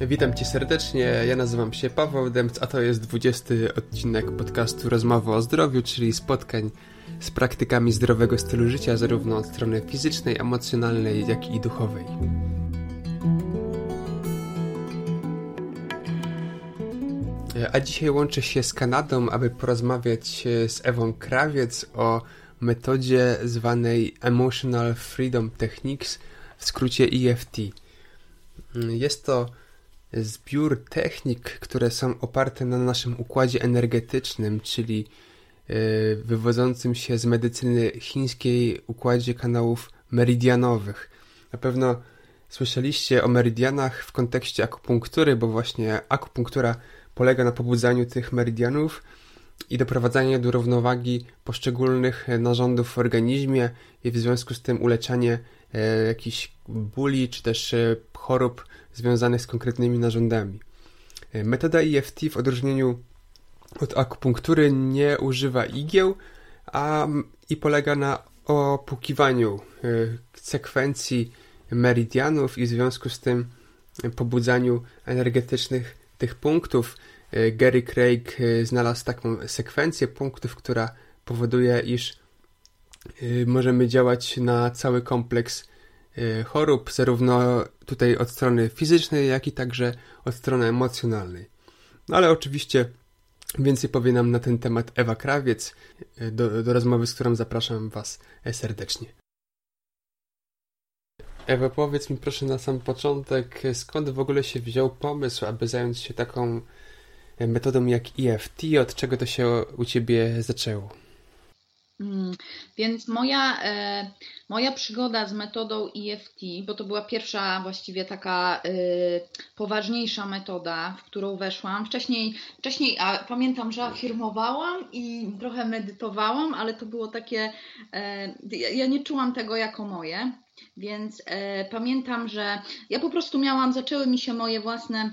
Witam Cię serdecznie, ja nazywam się Paweł Demc, a to jest 20 odcinek podcastu Rozmowy o zdrowiu, czyli spotkań z praktykami zdrowego stylu życia, zarówno od strony fizycznej, emocjonalnej, jak i duchowej. A dzisiaj łączę się z Kanadą, aby porozmawiać z Ewą Krawiec o metodzie zwanej Emotional Freedom Techniques, w skrócie EFT. Jest to zbiór technik, które są oparte na naszym układzie energetycznym, czyli e, wywodzącym się z medycyny chińskiej układzie kanałów meridianowych. Na pewno słyszeliście o meridianach w kontekście akupunktury, bo właśnie akupunktura polega na pobudzaniu tych meridianów i doprowadzaniu do równowagi poszczególnych narządów w organizmie i w związku z tym uleczanie e, jakichś bóli czy też e, chorób związanych z konkretnymi narządami. E, metoda EFT w odróżnieniu od akupunktury nie używa igieł, a i polega na opukiwaniu e, sekwencji meridianów i w związku z tym pobudzaniu energetycznych tych punktów. E, Gary Craig znalazł taką sekwencję punktów, która powoduje, iż możemy działać na cały kompleks Y, chorób, zarówno tutaj od strony fizycznej, jak i także od strony emocjonalnej. No ale oczywiście więcej powie nam na ten temat Ewa Krawiec, y, do, do rozmowy, z którą zapraszam Was serdecznie. Ewa, powiedz mi proszę na sam początek, skąd w ogóle się wziął pomysł, aby zająć się taką metodą jak EFT? Od czego to się u Ciebie zaczęło? Mm, więc moja, e, moja przygoda z metodą EFT, bo to była pierwsza właściwie taka e, poważniejsza metoda, w którą weszłam. Wcześniej, wcześniej a pamiętam, że afirmowałam i trochę medytowałam, ale to było takie, e, ja nie czułam tego jako moje, więc pamiętam, że ja po prostu miałam, zaczęły mi się moje własne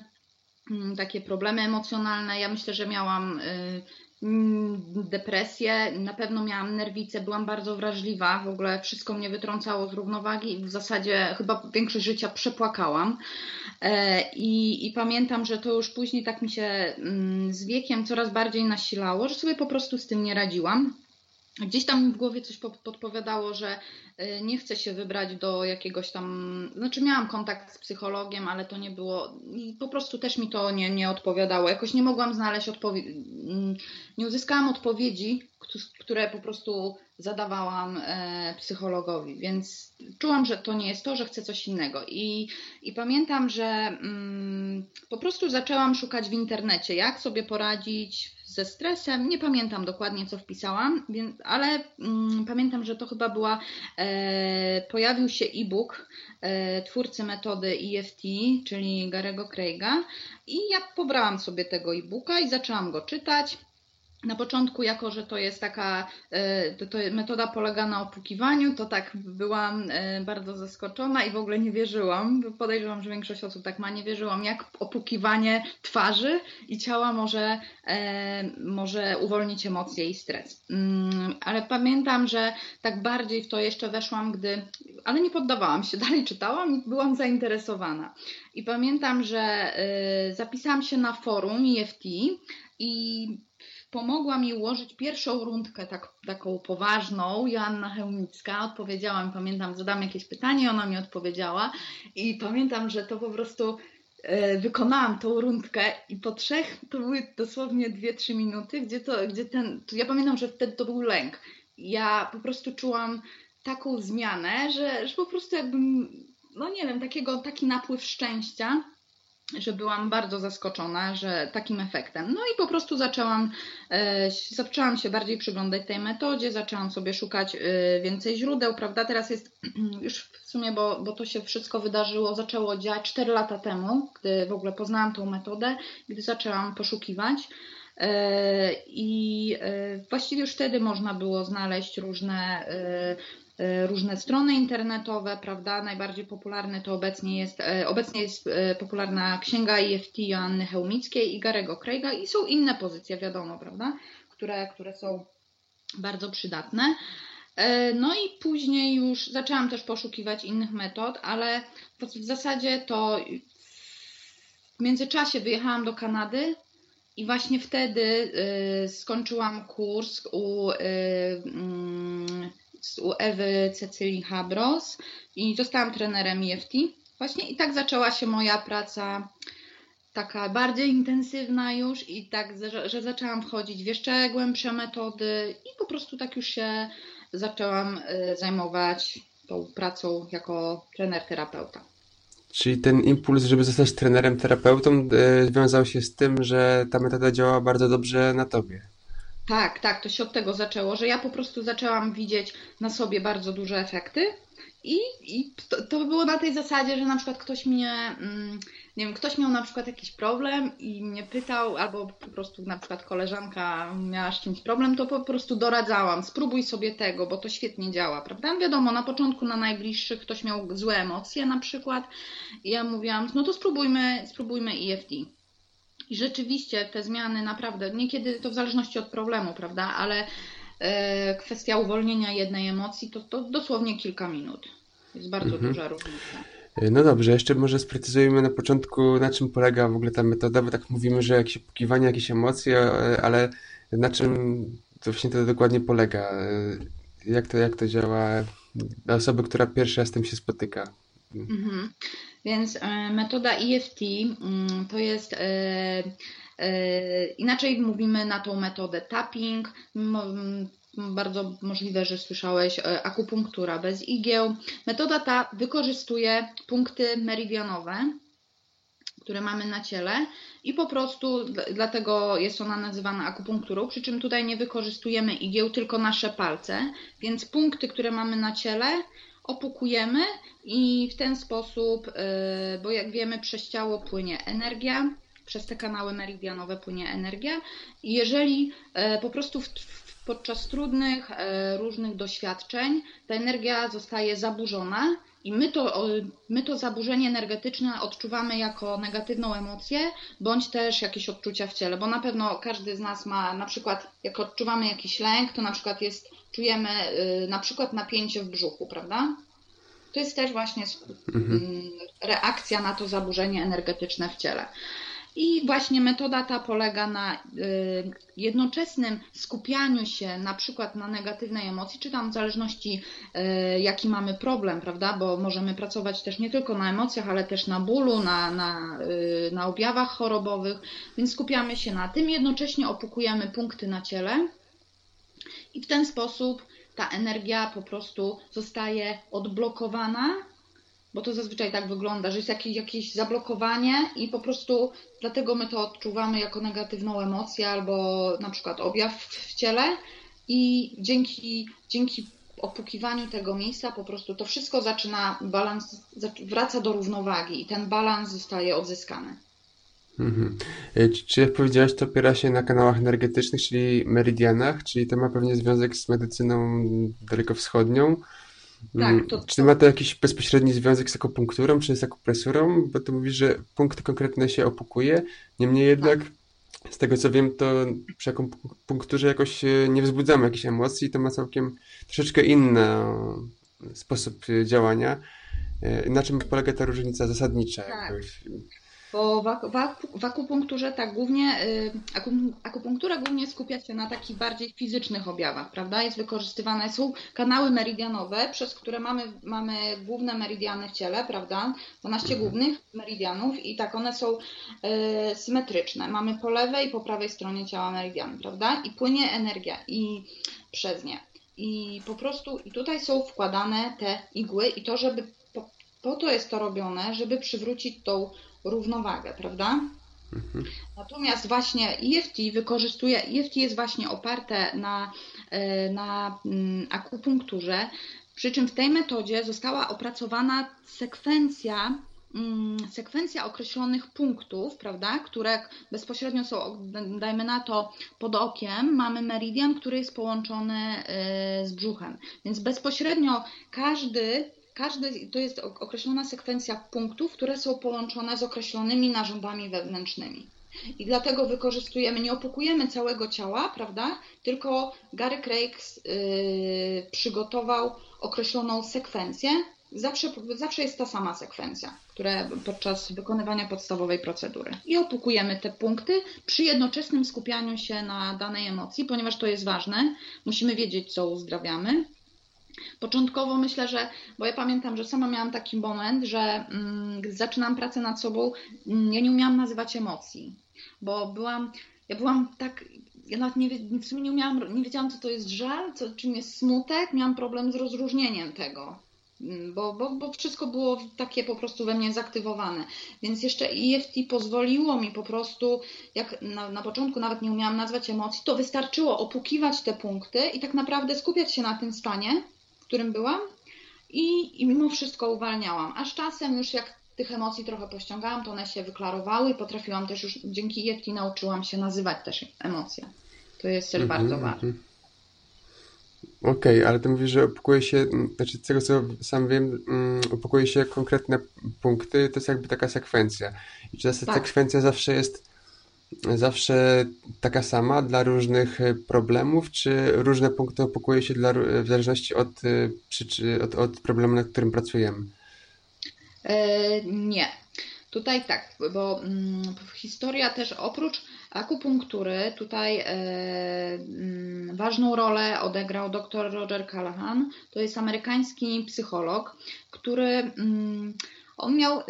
mm, takie problemy emocjonalne. Ja myślę, że miałam Mm, depresję, na pewno miałam nerwicę, byłam bardzo wrażliwa, w ogóle wszystko mnie wytrącało z równowagi i w zasadzie chyba większość życia przepłakałam. E, I, I, pamiętam, że to już później tak mi się mm, z wiekiem coraz bardziej nasilało, że sobie po prostu z tym nie radziłam. Gdzieś tam w głowie coś podpowiadało, że y, nie chcę się wybrać do jakiegoś tam. Znaczy, miałam kontakt z psychologiem, ale to nie było. I po prostu też mi to nie, nie odpowiadało. Jakoś nie mogłam znaleźć odpowiedzi. Mm, nie uzyskałam odpowiedzi, które po prostu zadawałam e, psychologowi, więc czułam, że to nie jest to, że chcę coś innego. I, i pamiętam, że mm, po prostu zaczęłam szukać w internecie, jak sobie poradzić ze stresem. Nie pamiętam dokładnie, co wpisałam, więc, ale mm, pamiętam, że to chyba była, e, pojawił się e-book e, twórcy metody EFT, czyli Garego Craiga i ja pobrałam sobie tego e-booka i zaczęłam go czytać. Na początku, jako że to jest taka, e, to, to metoda polega na opukiwaniu, to tak byłam e, bardzo zaskoczona i w ogóle nie wierzyłam. Podejrzewam, że większość osób tak ma, nie wierzyłam, jak opukiwanie twarzy i ciała może, e, może uwolnić emocje i stres. Mm, ale pamiętam, że tak bardziej w to jeszcze weszłam, gdy, ale nie poddawałam się, dalej czytałam i byłam zainteresowana. I pamiętam, że zapisałam się na forum EFT i pomogła mi ułożyć pierwszą rundkę tak, taką poważną. Joanna Chełmicka odpowiedziała pamiętam, zadam jakieś pytanie, ona mi odpowiedziała i pamiętam, że to po prostu e, wykonałam tą rundkę i po trzech, to były dosłownie 2-3 minuty, gdzie to, gdzie ten, to ja pamiętam, że wtedy to był lęk. Ja po prostu czułam taką zmianę, że, że po prostu jakbym, no nie wiem, takiego, taki napływ szczęścia, że byłam bardzo zaskoczona, że takim efektem. No i po prostu zaczęłam, e, zaczęłam się bardziej przyglądać tej metodzie, zaczęłam sobie szukać e, więcej źródeł, prawda? Teraz jest już w sumie, bo, bo to się wszystko wydarzyło, zaczęło działać 4 lata temu, gdy w ogóle poznałam tą metodę, gdy zaczęłam poszukiwać. E, I właściwie już wtedy można było znaleźć różne różne strony internetowe, prawda? Najbardziej popularne to obecnie jest, e, obecnie jest e, popularna księga EFT Joanny Chełmickiej i Garego Craiga i są inne pozycje, wiadomo, prawda? Które, które są bardzo przydatne. No i później już zaczęłam też poszukiwać innych metod, ale w zasadzie to w międzyczasie wyjechałam do Kanady i właśnie wtedy y, skończyłam kurs u, y, mm, u Ewy Cecylii Habros i zostałam trenerem EFT. Właśnie i tak zaczęła się moja praca taka bardziej intensywna już i tak, że, że zaczęłam wchodzić w jeszcze głębsze metody i po prostu tak już się zaczęłam y, zajmować tą pracą jako trener terapeuta. Czyli ten impuls, żeby zostać trenerem terapeutą, y, związał się z tym, że ta metoda działa bardzo dobrze na tobie. Tak, tak, to się od tego zaczęło, że ja po prostu zaczęłam widzieć na sobie bardzo duże efekty i, i to, to, było na tej zasadzie, że na przykład ktoś mnie, mm, nie wiem, ktoś miał na przykład jakiś problem i mnie pytał, albo po prostu na przykład koleżanka miała z czymś problem, to po prostu doradzałam, spróbuj sobie tego, bo to świetnie działa, prawda? Wiadomo, na początku na najbliższych ktoś miał złe emocje na przykład i ja mówiłam, no to spróbujmy, spróbujmy EFT. I rzeczywiście te zmiany naprawdę, niekiedy to w zależności od problemu, prawda, ale E, kwestia uwolnienia jednej emocji to, to dosłownie kilka minut. Jest bardzo mhm. duża różnica. E, no dobrze, jeszcze może sprecyzujmy na początku, na czym polega w ogóle ta metoda, bo tak mówimy, że jakieś poszukiwanie, jakieś emocje, e, ale na czym to właśnie to dokładnie polega? Jak to, jak to działa dla osoby, która pierwszy raz z tym się spotyka? Mhm. Więc metoda EFT mm, to jest E, inaczej mówimy na tą metodę tapping. Bardzo możliwe, że słyszałeś e, akupunktura bez igieł. Metoda ta wykorzystuje punkty meridianowe, które mamy na ciele i po prostu dlatego jest ona nazywana akupunkturą, przy czym tutaj nie wykorzystujemy igieł, tylko nasze palce, więc punkty, które mamy na ciele opukujemy i w ten sposób, e, bo jak wiemy przez ciało płynie energia, przez te kanały meridianowe płynie energia. I jeżeli e, po prostu w, podczas trudnych, e, różnych doświadczeń ta energia zostaje zaburzona i my to, my to zaburzenie energetyczne odczuwamy jako negatywną emocję, bądź też jakieś odczucia w ciele, bo na pewno każdy z nas ma, na przykład jak odczuwamy jakiś lęk, to na przykład jest, czujemy y, na przykład napięcie w brzuchu, prawda? To jest też właśnie mhm. Mm, reakcja na to zaburzenie energetyczne w ciele. I właśnie metoda ta polega na y, jednoczesnym skupianiu się na przykład na negatywnej emocji, czy tam w zależności y, jaki mamy problem, prawda, bo możemy pracować też nie tylko na emocjach, ale też na bólu, na, na, na objawach chorobowych, więc skupiamy się na tym, jednocześnie opukujemy punkty na ciele i w ten sposób ta energia po prostu zostaje odblokowana bo to zazwyczaj tak wygląda, że jest jakieś, jakieś zablokowanie i po prostu dlatego my to odczuwamy jako negatywną emocję albo na przykład objaw w ciele i dzięki, dzięki opukiwaniu tego miejsca po prostu to wszystko zaczyna balans, wraca do równowagi i ten balans zostaje odzyskany. Mhm. E, czy jak powiedziałaś, to opiera się na kanałach energetycznych, czyli meridianach, czyli to ma pewnie związek z medycyną dalekowschodnią. Tak, mm, to, Czy ma to jakiś bezpośredni związek z akupunkturą, czy z akupresurą? Bo to mówisz, że punkt konkretny się opukuje, niemniej jednak tak. z tego co wiem, to przy akupunkturze jakoś nie wzbudzamy jakichś emocji, to ma całkiem troszeczkę inny sposób działania. E, na czym polega ta różnica zasadnicza? Tak. Bo w, w, w akupunkturze tak głównie, y, akupunktura głównie skupia się na takich bardziej fizycznych objawach, prawda? Jest wykorzystywane, są kanały meridianowe, przez które mamy, mamy główne meridiany w ciele, prawda? 12 mhm. głównych meridianów i tak one są y, symetryczne. Mamy po lewej i po prawej stronie ciała meridiany, prawda? I płynie energia i przez nie. I po prostu i tutaj są wkładane te igły i to, żeby po, to jest to robione, żeby przywrócić tą równowagę, prawda? Mhm. Natomiast właśnie EFT wykorzystuje, EFT jest właśnie oparte na, e, na mm, akupunkturze, przy czym w tej metodzie została opracowana sekwencja mm, sekwencja określonych punktów, prawda, które bezpośrednio są, dajmy na to, pod okiem, mamy meridian, który jest połączony e, z brzuchem. Więc bezpośrednio każdy każdy to jest określona sekwencja punktów, które są połączone z określonymi narządami wewnętrznymi. I dlatego wykorzystujemy, nie opukujemy całego ciała, prawda? Tylko Gary Craig yy, przygotował określoną sekwencję. Zawsze, zawsze jest ta sama sekwencja, która podczas wykonywania podstawowej procedury. I opukujemy te punkty przy jednoczesnym skupianiu się na danej emocji, ponieważ to jest ważne. Musimy wiedzieć, co uzdrawiamy. Początkowo myślę, że, bo ja pamiętam, że sama miałam taki moment, że mm, gdy zaczynam pracę nad sobą, mm, ja nie umiałam nazywać emocji, bo byłam, ja byłam tak, ja nawet nie, w sumie nie umiałam, nie wiedziałam, co to jest żal, co, czym jest smutek, miałam problem z rozróżnieniem tego. Mm, bo, bo, bo wszystko było takie po prostu we mnie zaktywowane. Więc jeszcze EFT pozwoliło mi po prostu, jak na, na początku nawet nie umiałam nazwać emocji, to wystarczyło opukiwać te punkty i tak naprawdę skupiać się na tym stanie, którym byłam i, i mimo wszystko uwalniałam. Aż czasem już jak tych emocji trochę pościągałam, to one się wyklarowały i potrafiłam też już dzięki EFT nauczyłam się nazywać też emocje. To jest też mm -hmm, bardzo mhm. ważne. Okej, okay, ale to mówisz, że opukuje się, znaczy z tego co sam wiem, um, opukuje się konkretne punkty, to jest jakby taka sekwencja. I czy ta tak. sekwencja zawsze jest zawsze taka sama dla różnych e, problemów, czy różne punkty opukuje się dla, w zależności od, e, od, od problemu, nad którym pracujemy? E, nie. Tutaj tak, bo mm, historia też oprócz akupunktury, tutaj e, mm, ważną rolę odegrał dr Roger Callahan. To jest amerykański psycholog, który mm, on miał,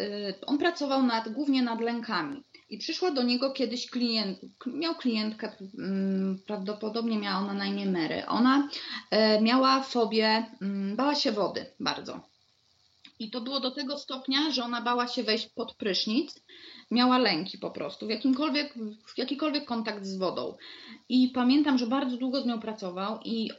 on pracował nad, głównie nad lękami. I przyszła do niego kiedyś klient, miał klientkę, mm, prawdopodobnie miała ona na imię Mary. Ona e, miała fobię, mm, bała się wody bardzo. I to było do tego stopnia, że ona bała się wejść pod prysznic, miała lęki po prostu, w jakimkolwiek, w jakikolwiek kontakt z wodą. I pamiętam, że bardzo długo z nią pracował i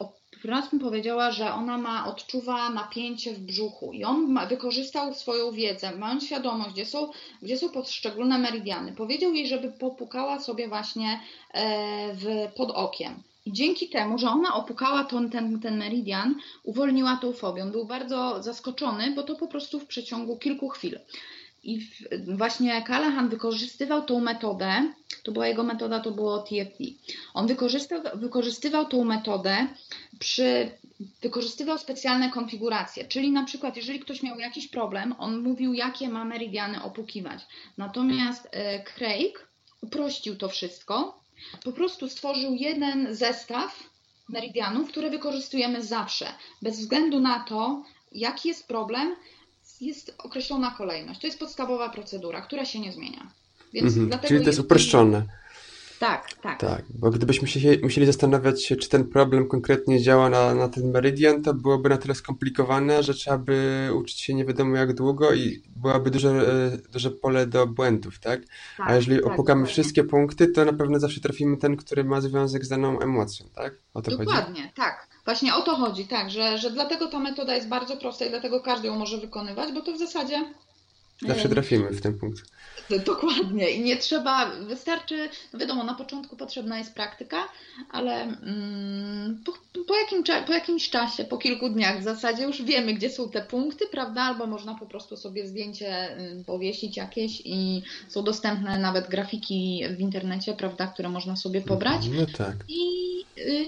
raz mi powiedziała, że ona ma, odczuwa napięcie w brzuchu i on ma, wykorzystał swoją wiedzę, mając świadomość, gdzie są, gdzie są poszczególne meridiany. Powiedział jej, żeby popukała sobie właśnie e, w, pod okiem. I dzięki temu, że ona opukała ten, ten, ten meridian, uwolniła tą fobię. On był bardzo zaskoczony, bo to po prostu w przeciągu kilku chwil. I właśnie Callahan wykorzystywał tą metodę, to była jego metoda, to było TFT. On wykorzystał, wykorzystywał tą metodę przy, wykorzystywał specjalne konfiguracje, czyli na przykład jeżeli ktoś miał jakiś problem, on mówił jakie ma meridiany opukiwać. Natomiast e, Craig uprościł to wszystko, po prostu stworzył jeden zestaw meridianów, które wykorzystujemy zawsze, bez względu na to, jaki jest problem, jest określona kolejność. To jest podstawowa procedura, która się nie zmienia. Więc mhm, czyli to jest uproszczone. Tak, tak. Tak, bo gdybyśmy się musieli zastanawiać się, czy ten problem konkretnie działa na, na ten meridian, to byłoby na tyle skomplikowane, że trzeba by uczyć się nie wiadomo jak długo i byłaby duże, e, duże pole do błędów, tak? tak A jeżeli tak, opukamy wszystkie punkty, to na pewno zawsze trafimy ten, który ma związek z daną emocją, tak? O to Dokładnie, chodzi? tak. Właśnie o to chodzi, tak, że, że dlatego ta metoda jest bardzo prosta i dlatego każdy ją może wykonywać, bo to w zasadzie Zawsze trafimy w ten punkt. Dokładnie i nie trzeba, wystarczy, no wiadomo, na początku potrzebna jest praktyka, ale mm, po, po, jakim, po jakimś czasie, po kilku dniach w zasadzie już wiemy, gdzie są te punkty, prawda? Albo można po prostu sobie zdjęcie y, powiesić jakieś i są dostępne nawet grafiki w internecie, prawda, które można sobie pobrać. No tak. I,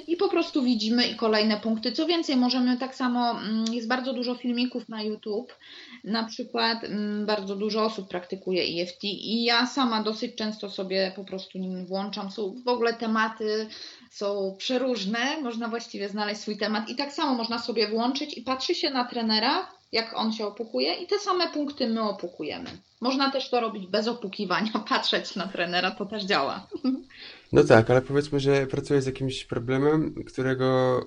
I po prostu widzimy i kolejne punkty. Co więcej, możemy tak samo, mm, jest bardzo dużo filmików na YouTube, na przykład mm, bardzo dużo osób praktykuje EFT i ja sama dosyć często sobie po prostu nim włączam. Są w ogóle tematy, są przeróżne, można właściwie znaleźć swój temat i tak samo można sobie włączyć i patrzy się na trenera, jak on się opukuje i te same punkty my opukujemy. Można też to robić bez opukiwania, patrzeć na trenera, to też działa. No tak, ale powiedzmy, że pracuję z jakimś problemem, którego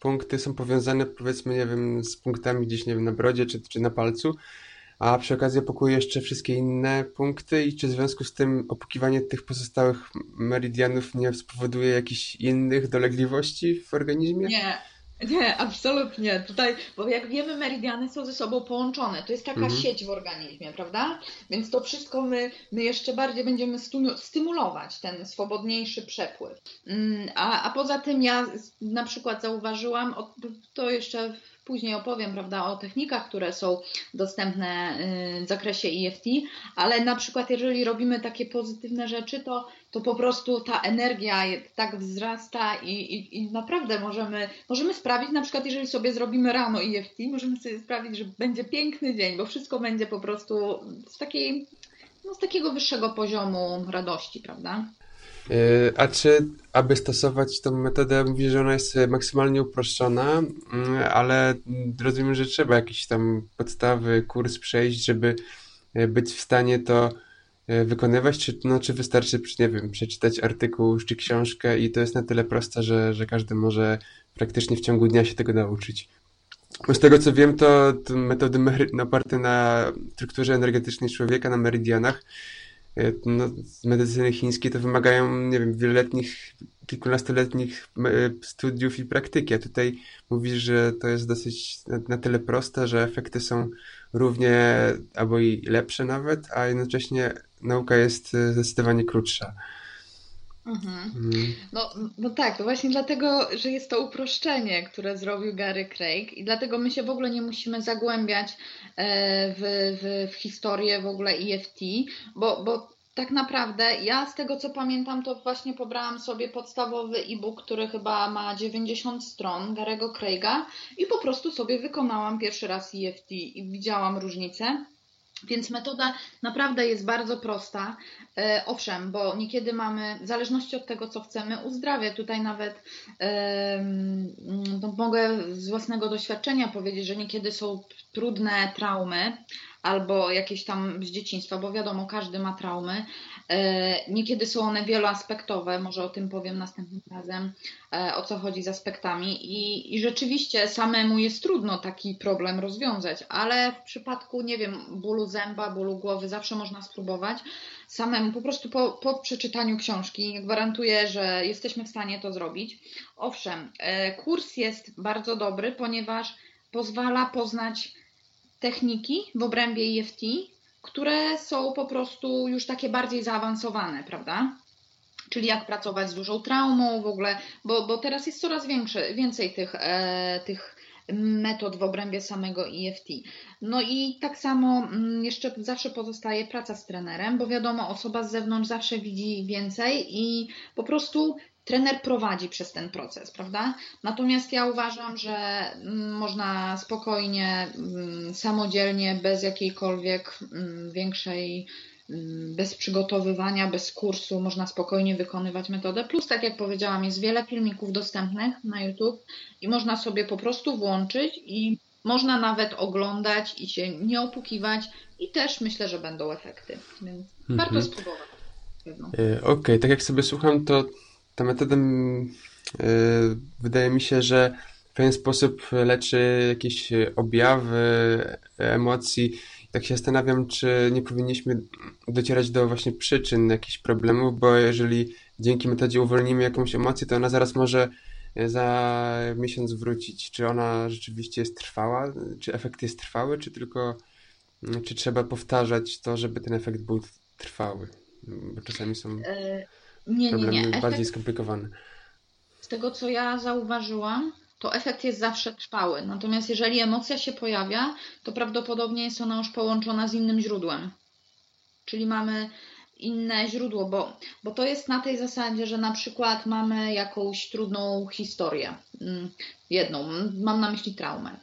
punkty są powiązane, powiedzmy, nie wiem, z punktami gdzieś, nie wiem, na brodzie czy, czy na palcu, a przy okazji opukuje jeszcze wszystkie inne punkty i czy w związku z tym opukiwanie tych pozostałych meridianów nie spowoduje jakichś innych dolegliwości w organizmie? Nie, nie, absolutnie. Tutaj, bo jak wiemy, meridiany są ze sobą połączone. To jest taka mhm. sieć w organizmie, prawda? Więc to wszystko my, my jeszcze bardziej będziemy stymulować ten swobodniejszy przepływ. Mm, a, a poza tym ja na przykład zauważyłam, to jeszcze później opowiem, prawda, o technikach, które są dostępne y, w zakresie EFT, ale na przykład jeżeli robimy takie pozytywne rzeczy, to, to po prostu ta energia tak wzrasta i, i, i naprawdę możemy, możemy sprawić, na przykład jeżeli sobie zrobimy rano EFT, możemy sobie sprawić, że będzie piękny dzień, bo wszystko będzie po prostu z takiej no, z takiego wyższego poziomu radości, prawda? E, a czy, aby stosować tą metodę, mówisz, że ona jest maksymalnie uproszczona, mm, ale rozumiem, że trzeba jakiś tam podstawy, kurs przejść, żeby e, być w stanie to wykonywać, czy, no, czy wystarczy, nie wiem, przeczytać artykuł czy książkę i to jest na tyle proste, że, że każdy może praktycznie w ciągu dnia się tego nauczyć. Z tego co wiem, to, to metody oparte na strukturze energetycznej człowieka, na meridianach, e, no, medycyny chińskiej to wymagają, nie wiem, wieloletnich, kilkunastoletnich e, studiów i praktyki. A tutaj mówisz, że to jest dosyć na, na tyle proste, że efekty są równie albo i lepsze nawet, a jednocześnie nauka jest e, zdecydowanie krótsza. Mhm. Mhm. No, no tak, to właśnie dlatego, że jest to uproszczenie, które zrobił Gary Craig i dlatego my się w ogóle nie musimy zagłębiać e, w, w, w historię w ogóle EFT, bo, bo tak naprawdę ja z tego co pamiętam, to właśnie pobrałam sobie podstawowy e-book, który chyba ma 90 stron Garego Craiga i po prostu sobie wykonałam pierwszy raz EFT i widziałam różnicę. Więc metoda naprawdę jest bardzo prosta. E, owszem, bo niekiedy mamy, w zależności od tego, co chcemy, uzdrawia. Tutaj nawet e, mogę z własnego doświadczenia powiedzieć, że niekiedy są trudne traumy, albo jakieś tam z dzieciństwa, bo wiadomo, każdy ma traumy. E, niekiedy są one wieloaspektowe, może o tym powiem następnym razem, e, o co chodzi z aspektami. I, I rzeczywiście samemu jest trudno taki problem rozwiązać, ale w przypadku, nie wiem, bólu zęba, bólu głowy, zawsze można spróbować samemu, po prostu po, po przeczytaniu książki. Gwarantuję, że jesteśmy w stanie to zrobić. Owszem, e, kurs jest bardzo dobry, ponieważ pozwala poznać techniki w obrębie EFT, które są po prostu już takie bardziej zaawansowane, prawda? Czyli jak pracować z dużą traumą w ogóle, bo, bo teraz jest coraz większe, więcej tych, e, tych metod w obrębie samego EFT. No i tak samo mm, jeszcze zawsze pozostaje praca z trenerem, bo wiadomo, osoba z zewnątrz zawsze widzi więcej i po prostu trener prowadzi przez ten proces, prawda? Natomiast ja uważam, że mm, można spokojnie, mm, samodzielnie, bez jakiejkolwiek większej, bez przygotowywania, bez kursu, można spokojnie wykonywać metodę. Plus, tak jak powiedziałam, jest wiele filmików dostępnych na YouTube i można sobie po prostu włączyć i można nawet oglądać i się nie opukiwać i też myślę, że będą efekty. Więc mhm. warto spróbować. E, okej, okay, tak jak sobie słucham, to ta metoda y, wydaje mi się, że w pewien sposób leczy jakieś objawy emocji. Tak się zastanawiam, czy nie powinniśmy docierać do właśnie przyczyn jakichś problemów, bo jeżeli dzięki metodzie uwolnimy jakąś emocję, to ona zaraz może za miesiąc wrócić. Czy ona rzeczywiście jest trwała, czy efekt jest trwały, czy tylko czy trzeba powtarzać to, żeby ten efekt był trwały? Bo czasami są. E, nie, nie, nie. Efekt, bardziej skomplikowane. Z tego, co ja zauważyłam, to efekt jest zawsze trwały. Natomiast jeżeli emocja się pojawia, to prawdopodobnie jest ona już połączona z innym źródłem. Czyli mamy inne źródło, bo, bo to jest na tej zasadzie, że na przykład mamy jakąś trudną historię. Mm, jedną, mam na myśli traumę.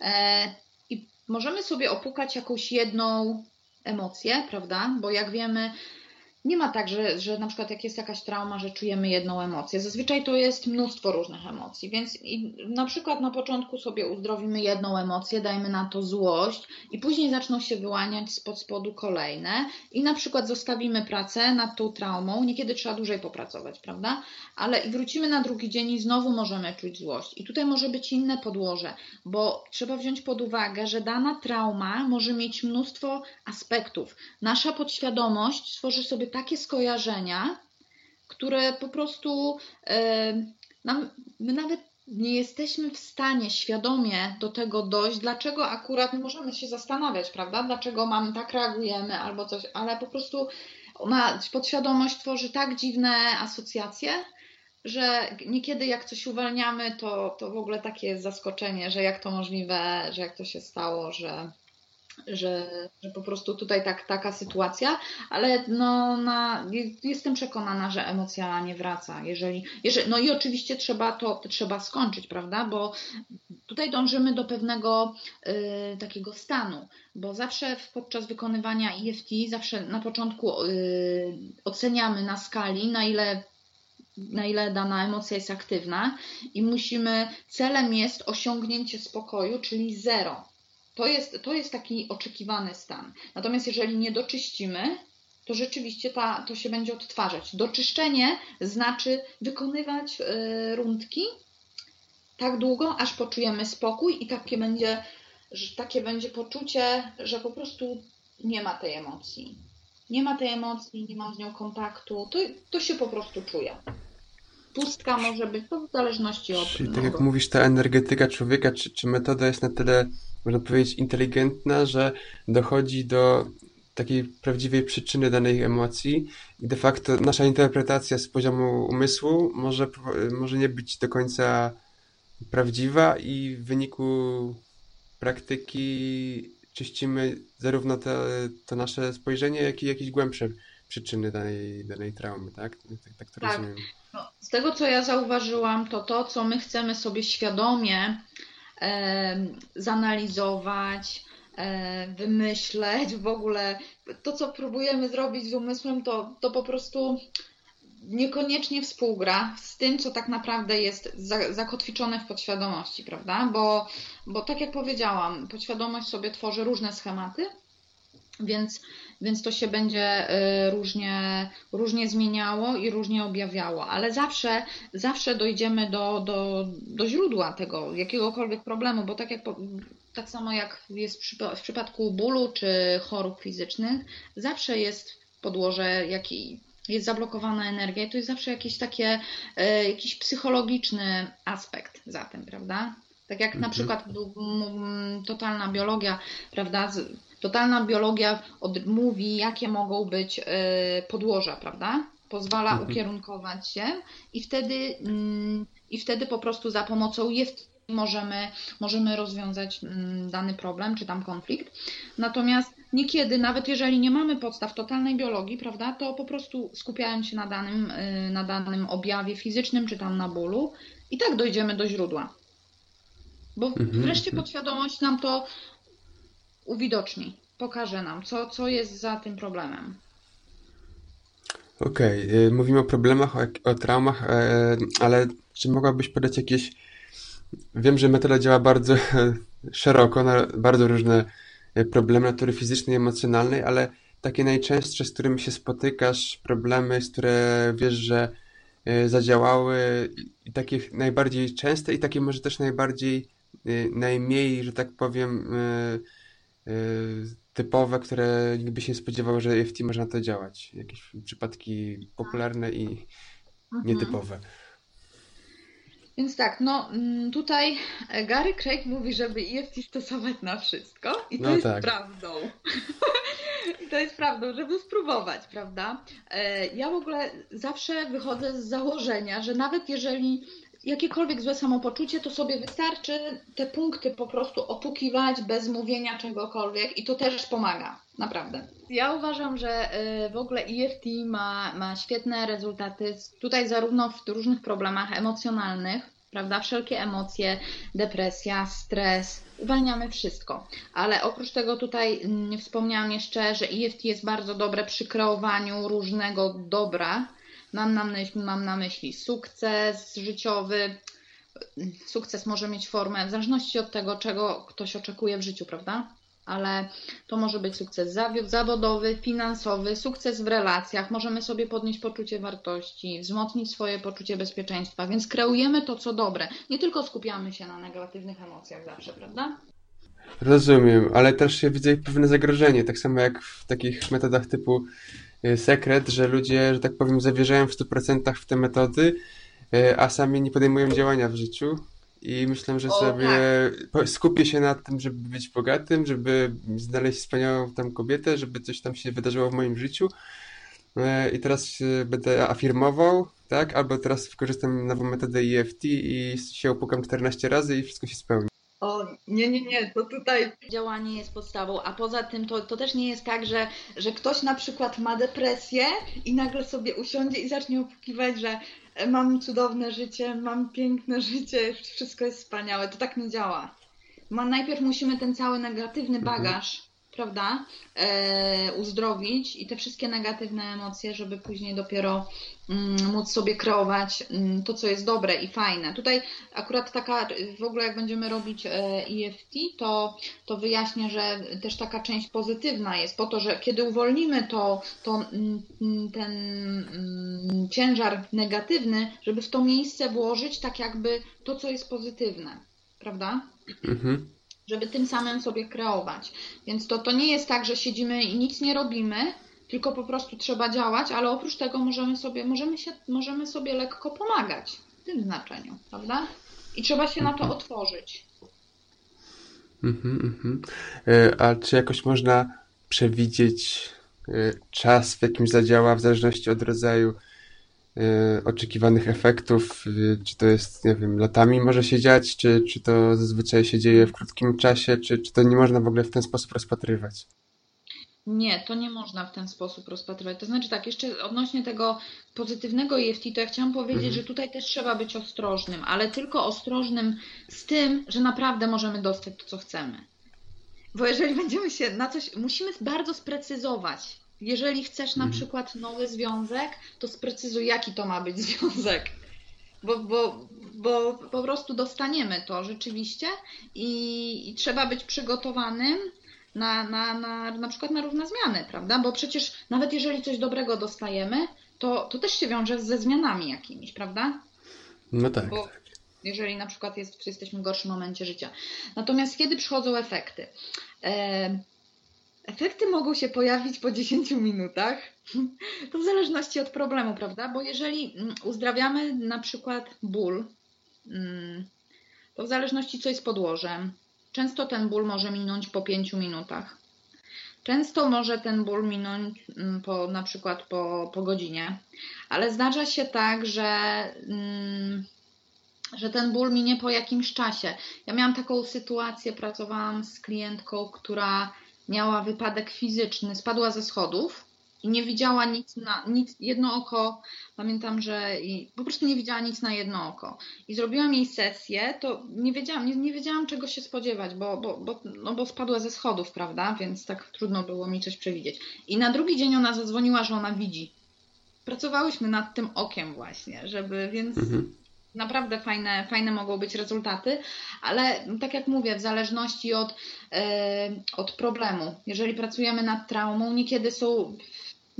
E, I możemy sobie opukać jakąś jedną emocję, prawda? Bo jak wiemy, nie ma tak, że, że na przykład jak jest jakaś trauma, że czujemy jedną emocję. Zazwyczaj to jest mnóstwo różnych emocji, więc na przykład na początku sobie uzdrowimy jedną emocję, dajmy na to złość i później zaczną się wyłaniać spod spodu kolejne i na przykład zostawimy pracę nad tą traumą, niekiedy trzeba dłużej popracować, prawda? Ale i wrócimy na drugi dzień i znowu możemy czuć złość. I tutaj może być inne podłoże, bo trzeba wziąć pod uwagę, że dana trauma może mieć mnóstwo aspektów. Nasza podświadomość stworzy sobie takie skojarzenia, które po prostu nam, my nawet nie jesteśmy w stanie świadomie do tego dojść, dlaczego akurat my możemy się zastanawiać, prawda? Dlaczego mamy tak reagujemy albo coś, ale po prostu ona, podświadomość tworzy tak dziwne asocjacje, że niekiedy jak coś uwalniamy, to, to w ogóle takie jest zaskoczenie, że jak to możliwe, że jak to się stało, że, że, że po prostu tutaj tak, taka sytuacja, ale no, na, jestem przekonana, że emocja nie wraca. Jeżeli, jeżeli, no i oczywiście trzeba to trzeba skończyć, prawda? Bo tutaj dążymy do pewnego y, takiego stanu, bo zawsze podczas wykonywania EFT, zawsze na początku y, oceniamy na skali, na ile na ile dana emocja jest aktywna i musimy, celem jest osiągnięcie spokoju, czyli zero. To jest, to jest taki oczekiwany stan. Natomiast jeżeli nie doczyścimy, to rzeczywiście ta, to się będzie odtwarzać. Doczyszczenie znaczy wykonywać y, rundki tak długo, aż poczujemy spokój i takie będzie, takie będzie poczucie, że po prostu nie ma tej emocji. Nie ma tej emocji, nie mam z nią kontaktu. To, to się po prostu czuje pustka może być, to w zależności od... Czyli tak jak mówisz, ta energetyka człowieka, czy, czy metoda jest na tyle, można powiedzieć, inteligentna, że dochodzi do takiej prawdziwej przyczyny danej emocji i de facto nasza interpretacja z poziomu umysłu może, może nie być do końca prawdziwa i w wyniku praktyki czyścimy zarówno to, to nasze spojrzenie, jak i jakieś głębsze przyczyny danej, danej traumy, tak? Tak, tak to tak. rozumiem. No, z tego, co ja zauważyłam, to to, co my chcemy sobie świadomie zanalizować, wymyśleć, w ogóle to, co próbujemy zrobić z umysłem, to, to po prostu niekoniecznie współgra z tym, co tak naprawdę jest zakotwiczone w podświadomości, prawda? Bo, bo tak jak powiedziałam, podświadomość sobie tworzy różne schematy, więc więc to się będzie y, różnie, różnie zmieniało i różnie objawiało, ale zawsze, zawsze dojdziemy do, do, do źródła tego, jakiegokolwiek problemu, bo tak, jak, tak samo jak jest w przypadku bólu czy chorób fizycznych, zawsze jest podłoże jakiej jest zablokowana energia i to jest zawsze jakiś takie, y, jakiś psychologiczny aspekt za tym, prawda? Tak jak na mhm. przykład totalna biologia, prawda? Totalna biologia mówi, jakie mogą być y, podłoża, prawda? Pozwala mhm. ukierunkować się i wtedy, mm, i wtedy po prostu za pomocą jest możemy, możemy rozwiązać mm, dany problem czy tam konflikt. Natomiast niekiedy, nawet jeżeli nie mamy podstaw totalnej biologii, prawda, to po prostu skupiając się na danym, y, na danym objawie fizycznym czy tam na bólu, i tak dojdziemy do źródła. Bo mhm, wreszcie mhm. podświadomość nam to uwidoczni, pokaże nam, co, co jest za tym problemem. Okej, okay. mówimy o problemach, o, o traumach, e, ale czy mogłabyś podać jakieś. Wiem, że metoda działa bardzo szeroko na bardzo różne e, problemy natury fizycznej i emocjonalnej, ale takie najczęstsze, z którymi się spotykasz, problemy, z które wiesz, że e, zadziałały, i takie najbardziej częste, i takie może też najbardziej, najmniej, że tak powiem, typowe, które nikt by się nie spodziewał, że EFT można to działać. Jakieś przypadki popularne i mhm. nietypowe. Więc tak, no mm, tutaj Gary Craig mówi, żeby EFT stosować na wszystko i to no jest tak. prawdą. I to jest prawdą, żeby spróbować, prawda? E, ja w ogóle zawsze wychodzę z założenia, że nawet jeżeli jakiekolwiek złe samopoczucie, to sobie wystarczy te punkty po prostu opukiwać bez mówienia czegokolwiek i to też pomaga, naprawdę. Ja uważam, że y, w ogóle EFT ma, ma świetne rezultaty tutaj zarówno w różnych problemach emocjonalnych, prawda? Wszelkie emocje, depresja, stres, uwalniamy wszystko. Ale oprócz tego tutaj mm, wspomniałam jeszcze, że EFT jest bardzo dobre przy kreowaniu różnego dobra, Mam na, myśli, mam na myśli sukces życiowy. Sukces może mieć formę w zależności od tego, czego ktoś oczekuje w życiu, prawda? Ale to może być sukces zawodowy, finansowy, sukces w relacjach. Możemy sobie podnieść poczucie wartości, wzmocnić swoje poczucie bezpieczeństwa, więc kreujemy to, co dobre. Nie tylko skupiamy się na negatywnych emocjach zawsze, prawda? Rozumiem, ale też się widzę pewne zagrożenie, tak samo jak w takich metodach typu sekret, że ludzie, że tak powiem, zawierzają w 100% w te metody, y, a sami nie podejmują działania w życiu. I myślę, że o, sobie tak. skupię się na tym, żeby być bogatym, żeby znaleźć wspaniałą tam kobietę, żeby coś tam się wydarzyło w moim życiu. Y, I teraz będę afirmował tak? Albo teraz wykorzystam nową metodę EFT i się opukam 14 razy i wszystko się spełni. O, nie, nie, nie, to tutaj działanie jest podstawą, a poza tym to, to też nie jest tak, że, że ktoś na przykład ma depresję i nagle sobie usiądzie i zacznie opukiwać, że mam cudowne życie, mam piękne życie, wszystko jest wspaniałe. To tak nie działa. Ma, najpierw musimy ten cały negatywny mhm. bagaż prawda, e, uzdrowić i te wszystkie negatywne emocje, żeby później dopiero mm, móc sobie kreować mm, to, co jest dobre i fajne. Tutaj akurat taka, w ogóle jak będziemy robić e, EFT, to, to wyjaśnię, że też taka część pozytywna jest po to, że kiedy uwolnimy to, to mm, ten mm, ciężar negatywny, żeby w to miejsce włożyć tak jakby to, co jest pozytywne, prawda? Mhm żeby tym samym sobie kreować. Więc to, to nie jest tak, że siedzimy i nic nie robimy, tylko po prostu trzeba działać, ale oprócz tego możemy sobie, możemy się, możemy sobie lekko pomagać w tym znaczeniu, prawda? I trzeba się na to mhm. otworzyć. Mhm, mhm. E, a czy jakoś można przewidzieć e, czas, w jakim zadziała, w zależności od rodzaju oczekiwanych efektów, y, czy to jest, nie wiem, latami może się dziać, czy, czy to zazwyczaj się dzieje w krótkim czasie, czy, czy to nie można w ogóle w ten sposób rozpatrywać? Nie, to nie można w ten sposób rozpatrywać. To znaczy tak, jeszcze odnośnie tego pozytywnego EFT, to ja chciałam powiedzieć, mhm. że tutaj też trzeba być ostrożnym, ale tylko ostrożnym z tym, że naprawdę możemy dostać to, co chcemy. Bo jeżeli będziemy się na coś, musimy bardzo sprecyzować, jeżeli chcesz na mhm. przykład nowy związek, to sprecyzuj, jaki to ma być związek. Bo, bo, bo po prostu dostaniemy to rzeczywiście i, i trzeba być przygotowanym na, na, na, na przykład na różne zmiany, prawda? Bo przecież nawet jeżeli coś dobrego dostajemy, to, to też się wiąże ze zmianami jakimiś, prawda? No tak. Bo tak. Jeżeli na przykład jest, jesteśmy w gorszym momencie życia. Natomiast kiedy przychodzą efekty? E, Efekty mogą się pojawić po 10 minutach. To w zależności od problemu, prawda? Bo jeżeli mm, uzdrawiamy na przykład ból, mm, to w zależności co jest podłożem, często ten ból może minąć po 5 minutach. Często może ten ból minąć mm, po, na przykład po, po godzinie, ale zdarza się tak, że, że ten ból minie po jakimś czasie. Ja miałam taką sytuację, pracowałam z klientką, która miała wypadek fizyczny, spadła ze schodów i nie widziała nic na nic, jedno oko. Pamiętam, że i, po prostu nie widziała nic na jedno oko. I zrobiłam jej sesję, to nie wiedziałam, nie, nie wiedziałam czego się spodziewać, bo, bo, bo, no bo spadła ze schodów, prawda? Więc tak trudno było mi coś przewidzieć. I na drugi dzień ona zadzwoniła, że ona widzi. Pracowałyśmy nad tym okiem właśnie, żeby, więc mhm naprawdę fajne, fajne mogą być rezultaty, ale tak jak mówię, w zależności od, e, od problemu. Jeżeli pracujemy nad traumą, niekiedy są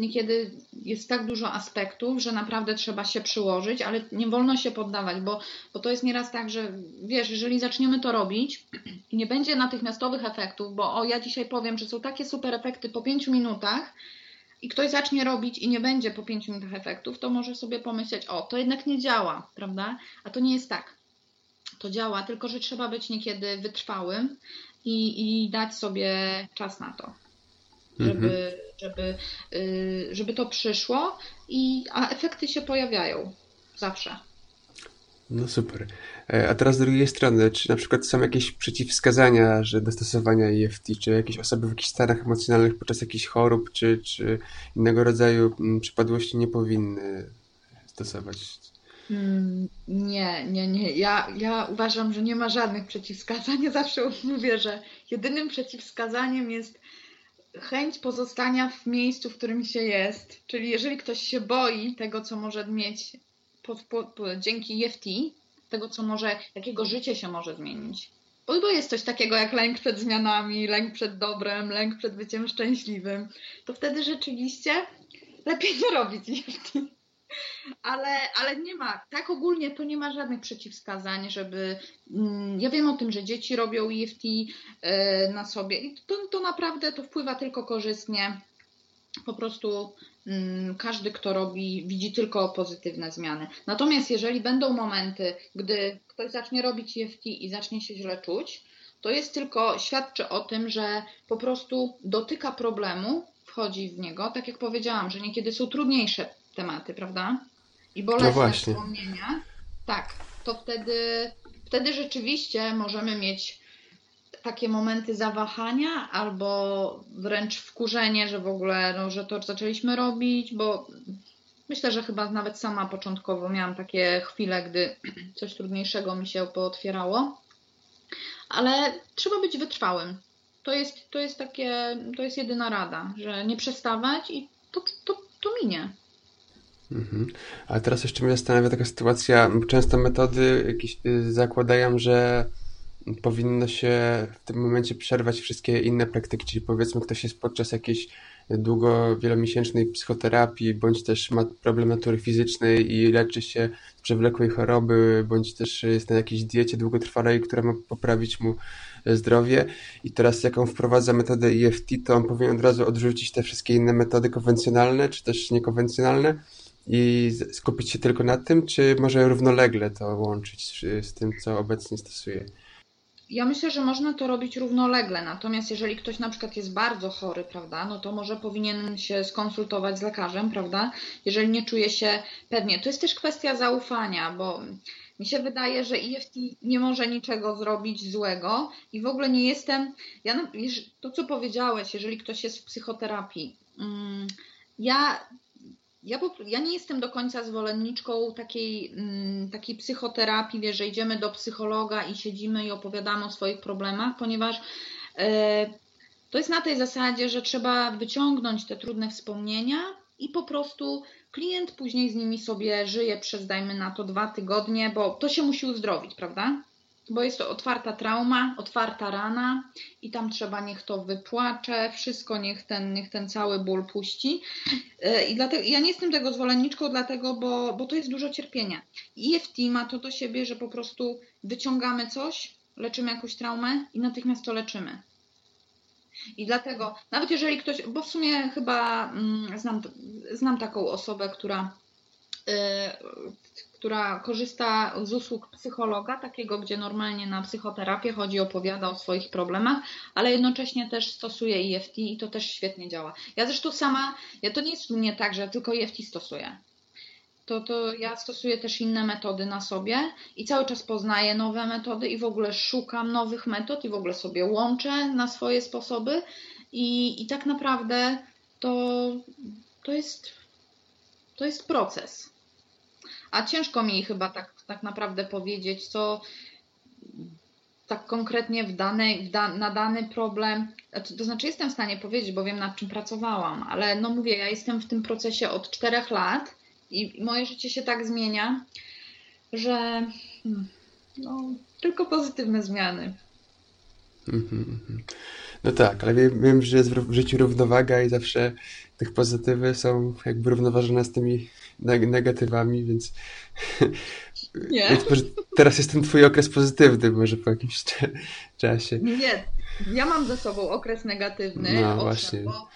niekiedy jest tak dużo aspektów, że naprawdę trzeba się przyłożyć, ale nie wolno się poddawać, bo, bo to jest nieraz tak, że wiesz, jeżeli zaczniemy to robić i nie będzie natychmiastowych efektów, bo o, ja dzisiaj powiem, że są takie super efekty po pięciu minutach, i ktoś zacznie robić i nie będzie po 5 minutach efektów, to może sobie pomyśleć, o, to jednak nie działa, prawda? A to nie jest tak. To działa, tylko że trzeba być niekiedy wytrwałym i, i dać sobie czas na to, żeby, mhm. żeby, yy, żeby to przyszło, i, a efekty się pojawiają zawsze. No super. E, a teraz z drugiej strony, czy na przykład są jakieś przeciwwskazania, że do stosowania EFT, czy jakieś osoby w jakichś stanach emocjonalnych podczas jakichś chorób, czy, czy innego rodzaju mm, przypadłości nie powinny stosować? Hmm, nie, nie, nie. Ja, ja uważam, że nie ma żadnych przeciwwskazań. Ja zawsze mówię, że jedynym przeciwwskazaniem jest chęć pozostania w miejscu, w którym się jest. Czyli jeżeli ktoś się boi tego, co może mieć po, po, po, dzięki EFT, tego, co może, jakiego życie się może zmienić. Bo, jest coś takiego jak lęk przed zmianami, lęk przed dobrem, lęk przed byciem szczęśliwym. To wtedy rzeczywiście lepiej nie robić EFT. Ale, ale nie ma, tak ogólnie to nie ma żadnych przeciwwskazań, żeby. Mm, ja wiem o tym, że dzieci robią EFT e, na sobie i to, to naprawdę to wpływa tylko korzystnie. Po prostu Mm, każdy, kto robi, widzi tylko pozytywne zmiany. Natomiast jeżeli będą momenty, gdy ktoś zacznie robić EFT i zacznie się źle czuć, to jest tylko, świadczy o tym, że po prostu dotyka problemu, wchodzi w niego, tak jak powiedziałam, że niekiedy są trudniejsze tematy, prawda? I i bolesne no wspomnienia, tak, to wtedy, wtedy rzeczywiście możemy mieć takie momenty zawahania albo wręcz wkurzenie, że w ogóle, no, że to zaczęliśmy robić, bo myślę, że chyba nawet sama początkowo miałam takie chwile, gdy coś trudniejszego mi się pootwierało, ale trzeba być wytrwałym. To jest, to jest takie, to jest jedyna rada, że nie przestawać i to, to, to minie. Mhm. A teraz jeszcze mnie zastanawia taka sytuacja, często metody jakieś y, zakładają, że powinno się w tym momencie przerwać wszystkie inne praktyki, czyli powiedzmy ktoś jest podczas jakiejś długo, wielomiesięcznej psychoterapii, bądź też ma problem natury fizycznej i leczy się z przewlekłej choroby, bądź też jest na jakiejś diecie długotrwałej, która ma poprawić mu zdrowie i teraz jak on wprowadza metodę EFT, to on powinien od razu odrzucić te wszystkie inne metody konwencjonalne, czy też niekonwencjonalne i skupić się tylko na tym, czy może równolegle to łączyć z tym, co obecnie stosuje? Ja myślę, że można to robić równolegle, natomiast jeżeli ktoś na przykład jest bardzo chory, prawda, no to może powinien się skonsultować z lekarzem, prawda, jeżeli nie czuje się pewnie. To jest też kwestia zaufania, bo mi się wydaje, że EFT nie może niczego zrobić złego i w ogóle nie jestem. Ja, to, co powiedziałeś, jeżeli ktoś jest w psychoterapii, mm, ja ja, ja nie jestem do końca zwolenniczką takiej, mm, takiej psychoterapii, wiesz, że idziemy do psychologa i siedzimy i opowiadamy o swoich problemach, ponieważ e, to jest na tej zasadzie, że trzeba wyciągnąć te trudne wspomnienia i po prostu klient później z nimi sobie żyje przez, dajmy na to, dwa tygodnie, bo to się musi uzdrowić, prawda? Bo jest to otwarta trauma, otwarta rana i tam trzeba niech to wypłacze, wszystko niech ten, niech ten cały ból puści. E, I dlatego ja nie jestem tego zwolenniczką, dlatego, bo, bo to jest dużo cierpienia. EFT ma to do siebie, że po prostu wyciągamy coś, leczymy jakąś traumę i natychmiast to leczymy. I dlatego, nawet jeżeli ktoś, bo w sumie chyba mm, znam, znam taką osobę, która y, która korzysta z usług psychologa, takiego, gdzie normalnie na psychoterapię chodzi, opowiada o swoich problemach, ale jednocześnie też stosuje EFT i to też świetnie działa. Ja zresztą sama, ja to nie jest mnie tak, że tylko EFT stosuję. To, to ja stosuję też inne metody na sobie i cały czas poznaję nowe metody i w ogóle szukam nowych metod i w ogóle sobie łączę na swoje sposoby i, i tak naprawdę to, to, jest, to jest proces a ciężko mi chyba tak, tak naprawdę powiedzieć, co tak konkretnie w danej, w da, na dany problem, znaczy, to znaczy jestem w stanie powiedzieć, bo wiem nad czym pracowałam, ale no mówię, ja jestem w tym procesie od czterech lat i moje życie się tak zmienia, że hmm, no, tylko pozytywne zmiany. Mhm, mhm. No tak, ale wiem, wiem, że jest w życiu równowaga i zawsze tych pozytywy są jakby równoważone z tymi negatywami, więc, Nie. więc może teraz jest ten twój okres pozytywny, może po jakimś czasie. Nie, ja mam ze sobą okres negatywny. No właśnie. Bo,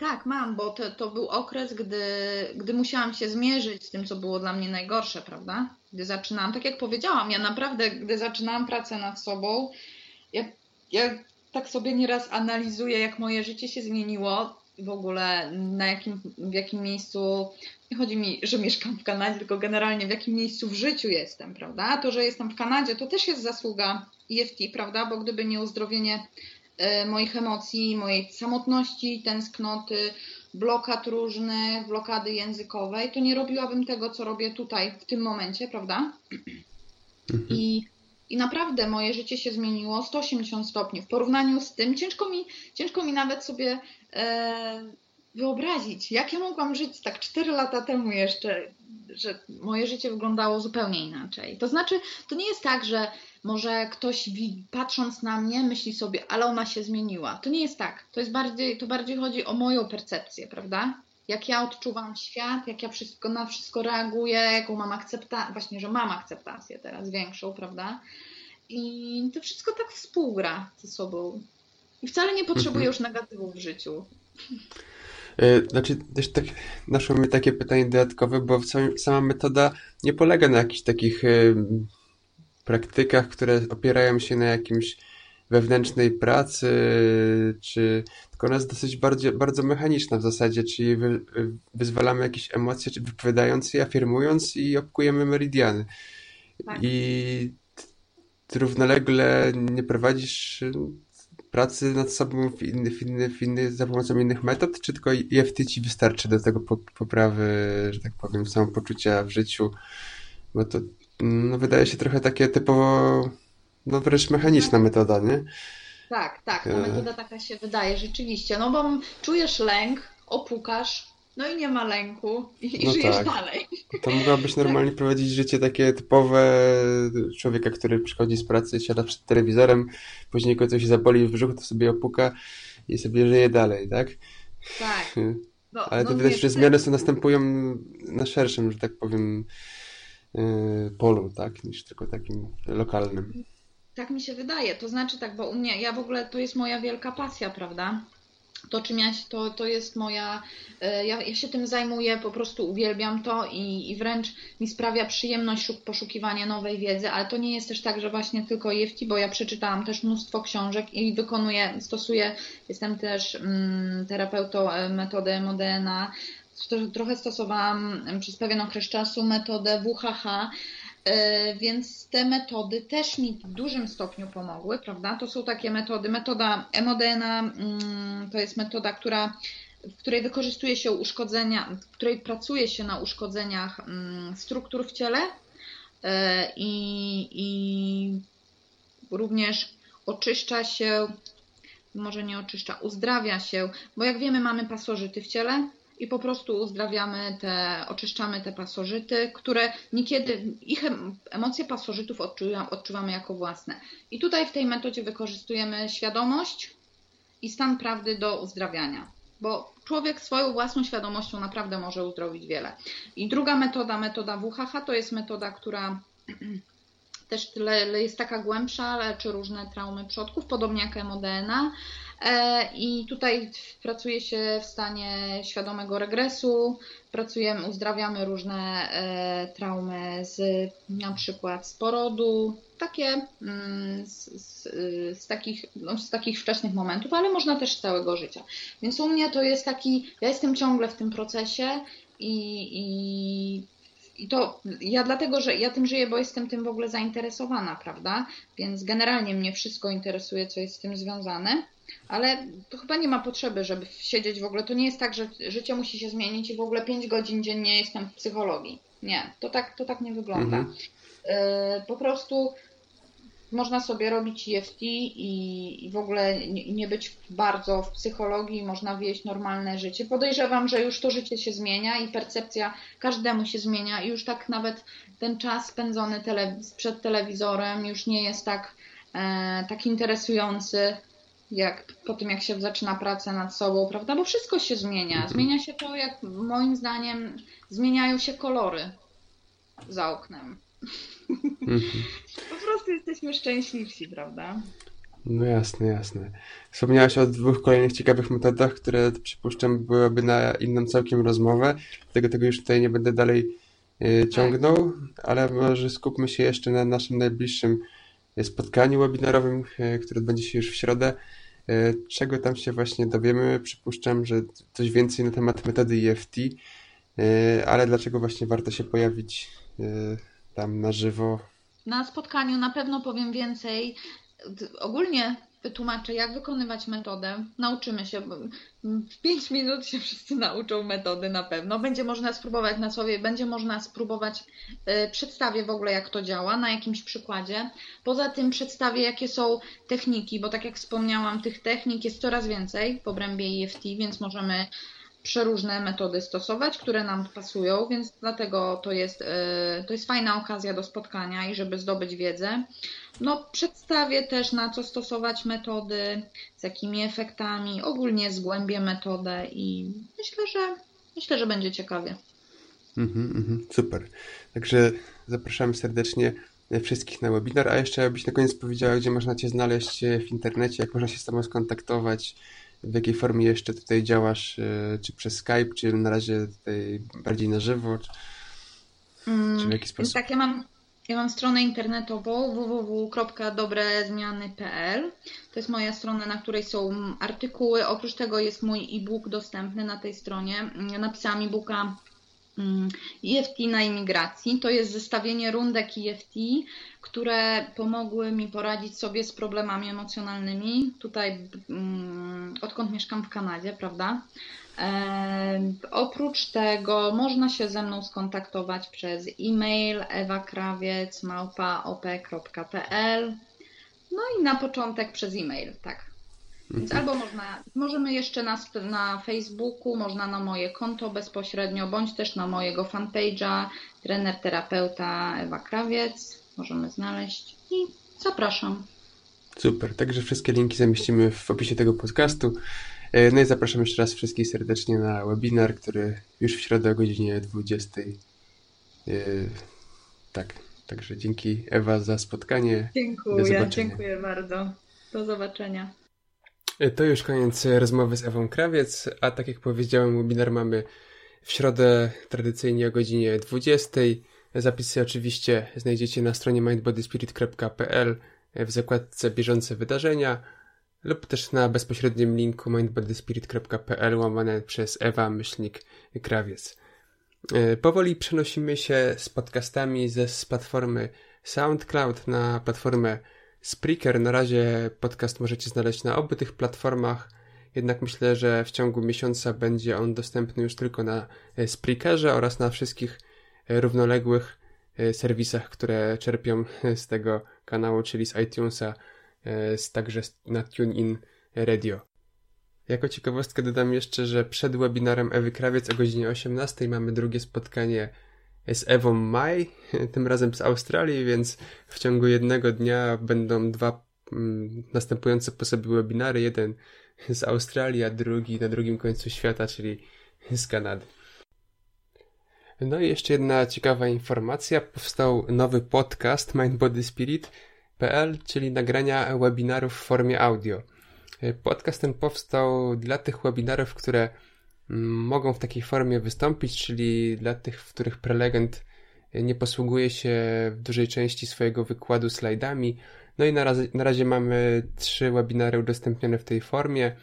tak, mam, bo to, to był okres, gdy, gdy musiałam się zmierzyć z tym, co było dla mnie najgorsze, prawda? Gdy zaczynałam, tak jak powiedziałam, ja naprawdę, gdy zaczynałam pracę nad sobą, ja, ja tak sobie nieraz analizuję, jak moje życie się zmieniło, w ogóle na jakim, w jakim miejscu, nie chodzi mi, że mieszkam w Kanadzie, tylko generalnie w jakim miejscu w życiu jestem, prawda? A to, że jestem w Kanadzie, to też jest zasługa EFT, prawda? Bo gdyby nie uzdrowienie e, moich emocji, mojej samotności, tęsknoty, blokad różnych, blokady językowej, to nie robiłabym tego, co robię tutaj w tym momencie, prawda? Mhm. I i naprawdę moje życie się zmieniło 180 stopni. W porównaniu z tym ciężko mi, ciężko mi nawet sobie e, wyobrazić, jak ja mogłam żyć tak 4 lata temu jeszcze, że moje życie wyglądało zupełnie inaczej. To znaczy, to nie jest tak, że może ktoś patrząc na mnie myśli sobie, ale ona się zmieniła. To nie jest tak. To jest bardziej, to bardziej chodzi o moją percepcję, prawda? Jak ja odczuwam świat, jak ja wszystko na wszystko reaguję, jaką mam akceptację, właśnie, że mam akceptację teraz większą, prawda? I to wszystko tak współgra ze sobą. I wcale nie potrzebuję mhm. już negatywów w życiu. E, znaczy, też tak naszło mi takie pytanie dodatkowe, bo sama metoda nie polega na jakichś takich praktykach, które opierają się na jakimś wewnętrznej pracy, czy tylko ona jest dosyć bardzo, bardzo mechaniczna w zasadzie, czyli wy, wyzwalamy jakieś emocje, czy wypowiadając je, afirmując i opkujemy meridiany. Tak. I równolegle nie prowadzisz pracy nad sobą w inny, w inny, w inny, za pomocą innych metod, czy tylko EFT ci wystarczy do tego poprawy, że tak powiem, samopoczucia w życiu? Bo to no, wydaje się trochę takie typowo, no wręcz mechaniczna metoda, nie? Tak, tak, ta e. metoda taka się wydaje rzeczywiście, no bo czujesz lęk, opukasz, no i nie ma lęku i, no żyjesz tak. dalej. To mogłabyś normalnie tak. prowadzić życie takie typowe człowieka, który przychodzi z pracy, siada przed telewizorem, później go coś zaboli w brzuchu, to sobie opuka i sobie żyje dalej, tak? Tak. No, Ale to no widać, że zmiany są następują na szerszym, że tak powiem, yy, polu, tak, niż tylko takim lokalnym. Tak mi się wydaje. To znaczy tak, bo u mnie, ja w ogóle, to jest moja wielka pasja, prawda? to czym ja, to, to jest moja, e, ja, ja się tym zajmuję, po prostu uwielbiam to i, i wręcz mi sprawia przyjemność poszukiwania nowej wiedzy, ale to nie jest też tak, że właśnie tylko EFT, bo ja przeczytałam też mnóstwo książek i wykonuję, stosuję, jestem też mm, terapeutą e, metody MODNA, trochę stosowałam przez pewien okres czasu metodę WHH, więc te metody też mi w dużym stopniu pomogły, prawda? To są takie metody. Metoda Emodena mm, to jest metoda, która, w której wykorzystuje się uszkodzenia, w której pracuje się na uszkodzeniach mm, struktur w ciele e, i, i również oczyszcza się, może nie oczyszcza, uzdrawia się, bo jak wiemy, mamy pasożyty w ciele, i po prostu uzdrawiamy te, oczyszczamy te pasożyty, które niekiedy, ich emocje pasożytów odczuwamy jako własne. I tutaj w tej metodzie wykorzystujemy świadomość i stan prawdy do uzdrawiania, bo człowiek swoją własną świadomością naprawdę może uzdrowić wiele. I druga metoda, metoda WHH, to jest metoda, która też jest taka głębsza, leczy różne traumy przodków, podobnie jak MODNA. E, I tutaj pracuje się w stanie świadomego regresu, pracujemy, uzdrawiamy różne e, traumy z na przykład z porodu, takie mm, z, z, z, takich, no, z takich wczesnych momentów, ale można też z całego życia. Więc u mnie to jest taki, ja jestem ciągle w tym procesie i, i i to ja dlatego, że ja tym żyję, bo jestem tym w ogóle zainteresowana, prawda? Więc generalnie mnie wszystko interesuje, co jest z tym związane. Ale to chyba nie ma potrzeby, żeby siedzieć w ogóle. To nie jest tak, że życie musi się zmienić i w ogóle 5 godzin dziennie jestem w psychologii. Nie, to tak, to tak nie wygląda. Mhm. Y, po prostu można sobie robić EFT i, i w ogóle nie, nie, być bardzo w psychologii, można wieść normalne życie. Podejrzewam, że już to życie się zmienia i percepcja każdemu się zmienia i już tak nawet ten czas spędzony przed telewizorem już nie jest tak, e, tak interesujący jak po tym, jak się zaczyna praca nad sobą, prawda? Bo wszystko się zmienia. Mhm. Zmienia się to, jak moim zdaniem zmieniają się kolory za oknem. Mhm. po prostu jesteśmy szczęśliwsi, prawda? No jasne, jasne. Wspomniałaś o dwóch kolejnych ciekawych metodach, które przypuszczam byłyby na inną całkiem rozmowę, dlatego tego już tutaj nie będę dalej y, ciągnął, ale może skupmy się jeszcze na naszym najbliższym spotkaniu webinarowym, y, które odbędzie się już w środę. E, czego tam się właśnie dowiemy? Przypuszczam, że coś więcej na temat metody EFT, e, ale dlaczego właśnie warto się pojawić e, tam na żywo? Na spotkaniu na pewno powiem więcej. Ogólnie wytłumaczę, jak wykonywać metodę. Nauczymy się. W 5 minut się wszyscy nauczą metody na pewno. Będzie można spróbować na sobie, będzie można spróbować, yy, przedstawię w ogóle, jak to działa, na jakimś przykładzie. Poza tym przedstawię, jakie są techniki, bo tak jak wspomniałam, tych technik jest coraz więcej w obrębie EFT, więc możemy przeróżne metody stosować, które nam pasują, więc dlatego to jest, yy, to jest fajna okazja do spotkania i żeby zdobyć wiedzę. No, przedstawię też na co stosować metody, z jakimi efektami, ogólnie zgłębię metodę i myślę, że myślę, że będzie ciekawie. Mm -hmm, super. Także zapraszamy serdecznie wszystkich na webinar, a jeszcze abyś na koniec powiedziała, gdzie można Cię znaleźć w internecie, jak można się z Tobą skontaktować, w jakiej formie jeszcze tutaj działasz, e, czy przez Skype, czy na razie tutaj bardziej na żywo, czy, czy w jaki sposób? Tak, ja mam Ja mam stronę internetową www.dobrezmiany.pl. To jest moja strona, na której są artykuły. Oprócz tego jest mój e-book dostępny na tej stronie. Ja napisałam e-booka EFT na imigracji. To jest zestawienie rundek EFT, które pomogły mi poradzić sobie z problemami emocjonalnymi. Tutaj, odkąd mieszkam w Kanadzie, prawda? Oprócz tego można się ze mną skontaktować przez e-mail ewakrawiec.op.pl No i na początek przez e-mail, tak. Więc albo można, możemy jeszcze na, na Facebooku, można na moje konto bezpośrednio, bądź też na mojego fanpage'a trener terapeuta Ewa Krawiec. Możemy znaleźć i zapraszam. Super, także wszystkie linki zamieścimy w opisie tego podcastu. E, no i zapraszam jeszcze raz wszystkich serdecznie na webinar, który już w środę o godzinie 20. E, tak, także dzięki Ewa za spotkanie. Dziękuję, dziękuję bardzo. Do zobaczenia. To już koniec rozmowy z Ewą Krawiec, a tak jak powiedziałem, webinar mamy w środę tradycyjnie o godzinie 20. Zapisy oczywiście znajdziecie na stronie mindbodyspirit.pl w zakładce bieżące wydarzenia lub też na bezpośrednim linku mindbodyspirit.pl łamane przez Ewa myślnik krawiec. E, powoli przenosimy się z podcastami ze z platformy SoundCloud na platformę Spreaker. Na razie podcast możecie znaleźć na obu tych platformach, jednak myślę, że w ciągu miesiąca będzie on dostępny już tylko na e, Spreakerze oraz na wszystkich e, równoległych serwisach, które czerpią z tego kanału, czyli z iTunesa, także na TuneIn Radio. Jako ciekawostkę dodam jeszcze, że przed webinarem Ewy Krawiec o godzinie 18 mamy drugie spotkanie z Ewą Maj, tym razem z Australii, więc w ciągu jednego dnia będą dwa mm, następujące po sobie webinary. Jeden z Australii, a drugi na drugim końcu świata, czyli z Kanady. No i jeszcze jedna ciekawa informacja. Powstał nowy podcast Mind Body Spirit, PL, czyli nagrania webinarów w formie audio. Podcast ten powstał dla tych webinarów, które mogą w takiej formie wystąpić, czyli dla tych, w których prelegent nie posługuje się w dużej części swojego wykładu slajdami. No i na razie, na razie mamy trzy webinary udostępnione w tej formie.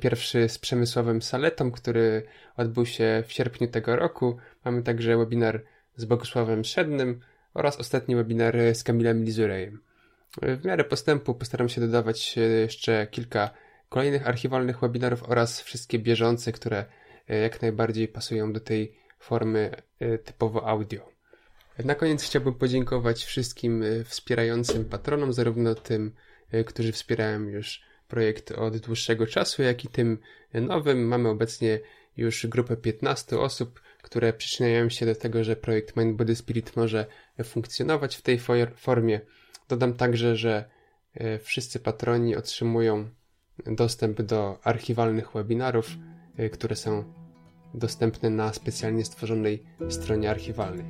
Pierwszy z Przemysławem Saletą, który odbył się w sierpniu tego roku. Mamy także webinar z Bogusławem Szednym oraz ostatni webinar z Kamilem Lizurejem. W miarę postępu postaram się dodawać jeszcze kilka kolejnych archiwalnych webinarów oraz wszystkie bieżące, które e, jak najbardziej pasują do tej formy e, typowo audio. Na koniec chciałbym podziękować wszystkim e, wspierającym patronom, zarówno tym, którzy wspierają już projekt od dłuższego czasu, jak i tym nowym. Mamy obecnie już grupę 15 osób, które przyczyniają się do tego, że projekt Mind Body Spirit może funkcjonować w tej formie. Dodam także, że e, wszyscy patroni otrzymują dostęp do archiwalnych webinarów, e, które są dostępne na specjalnie stworzonej stronie archiwalnej.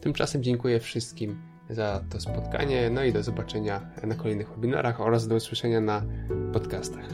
Tymczasem dziękuję wszystkim za to spotkanie, no i do zobaczenia na kolejnych webinarach oraz do usłyszenia na podcastach.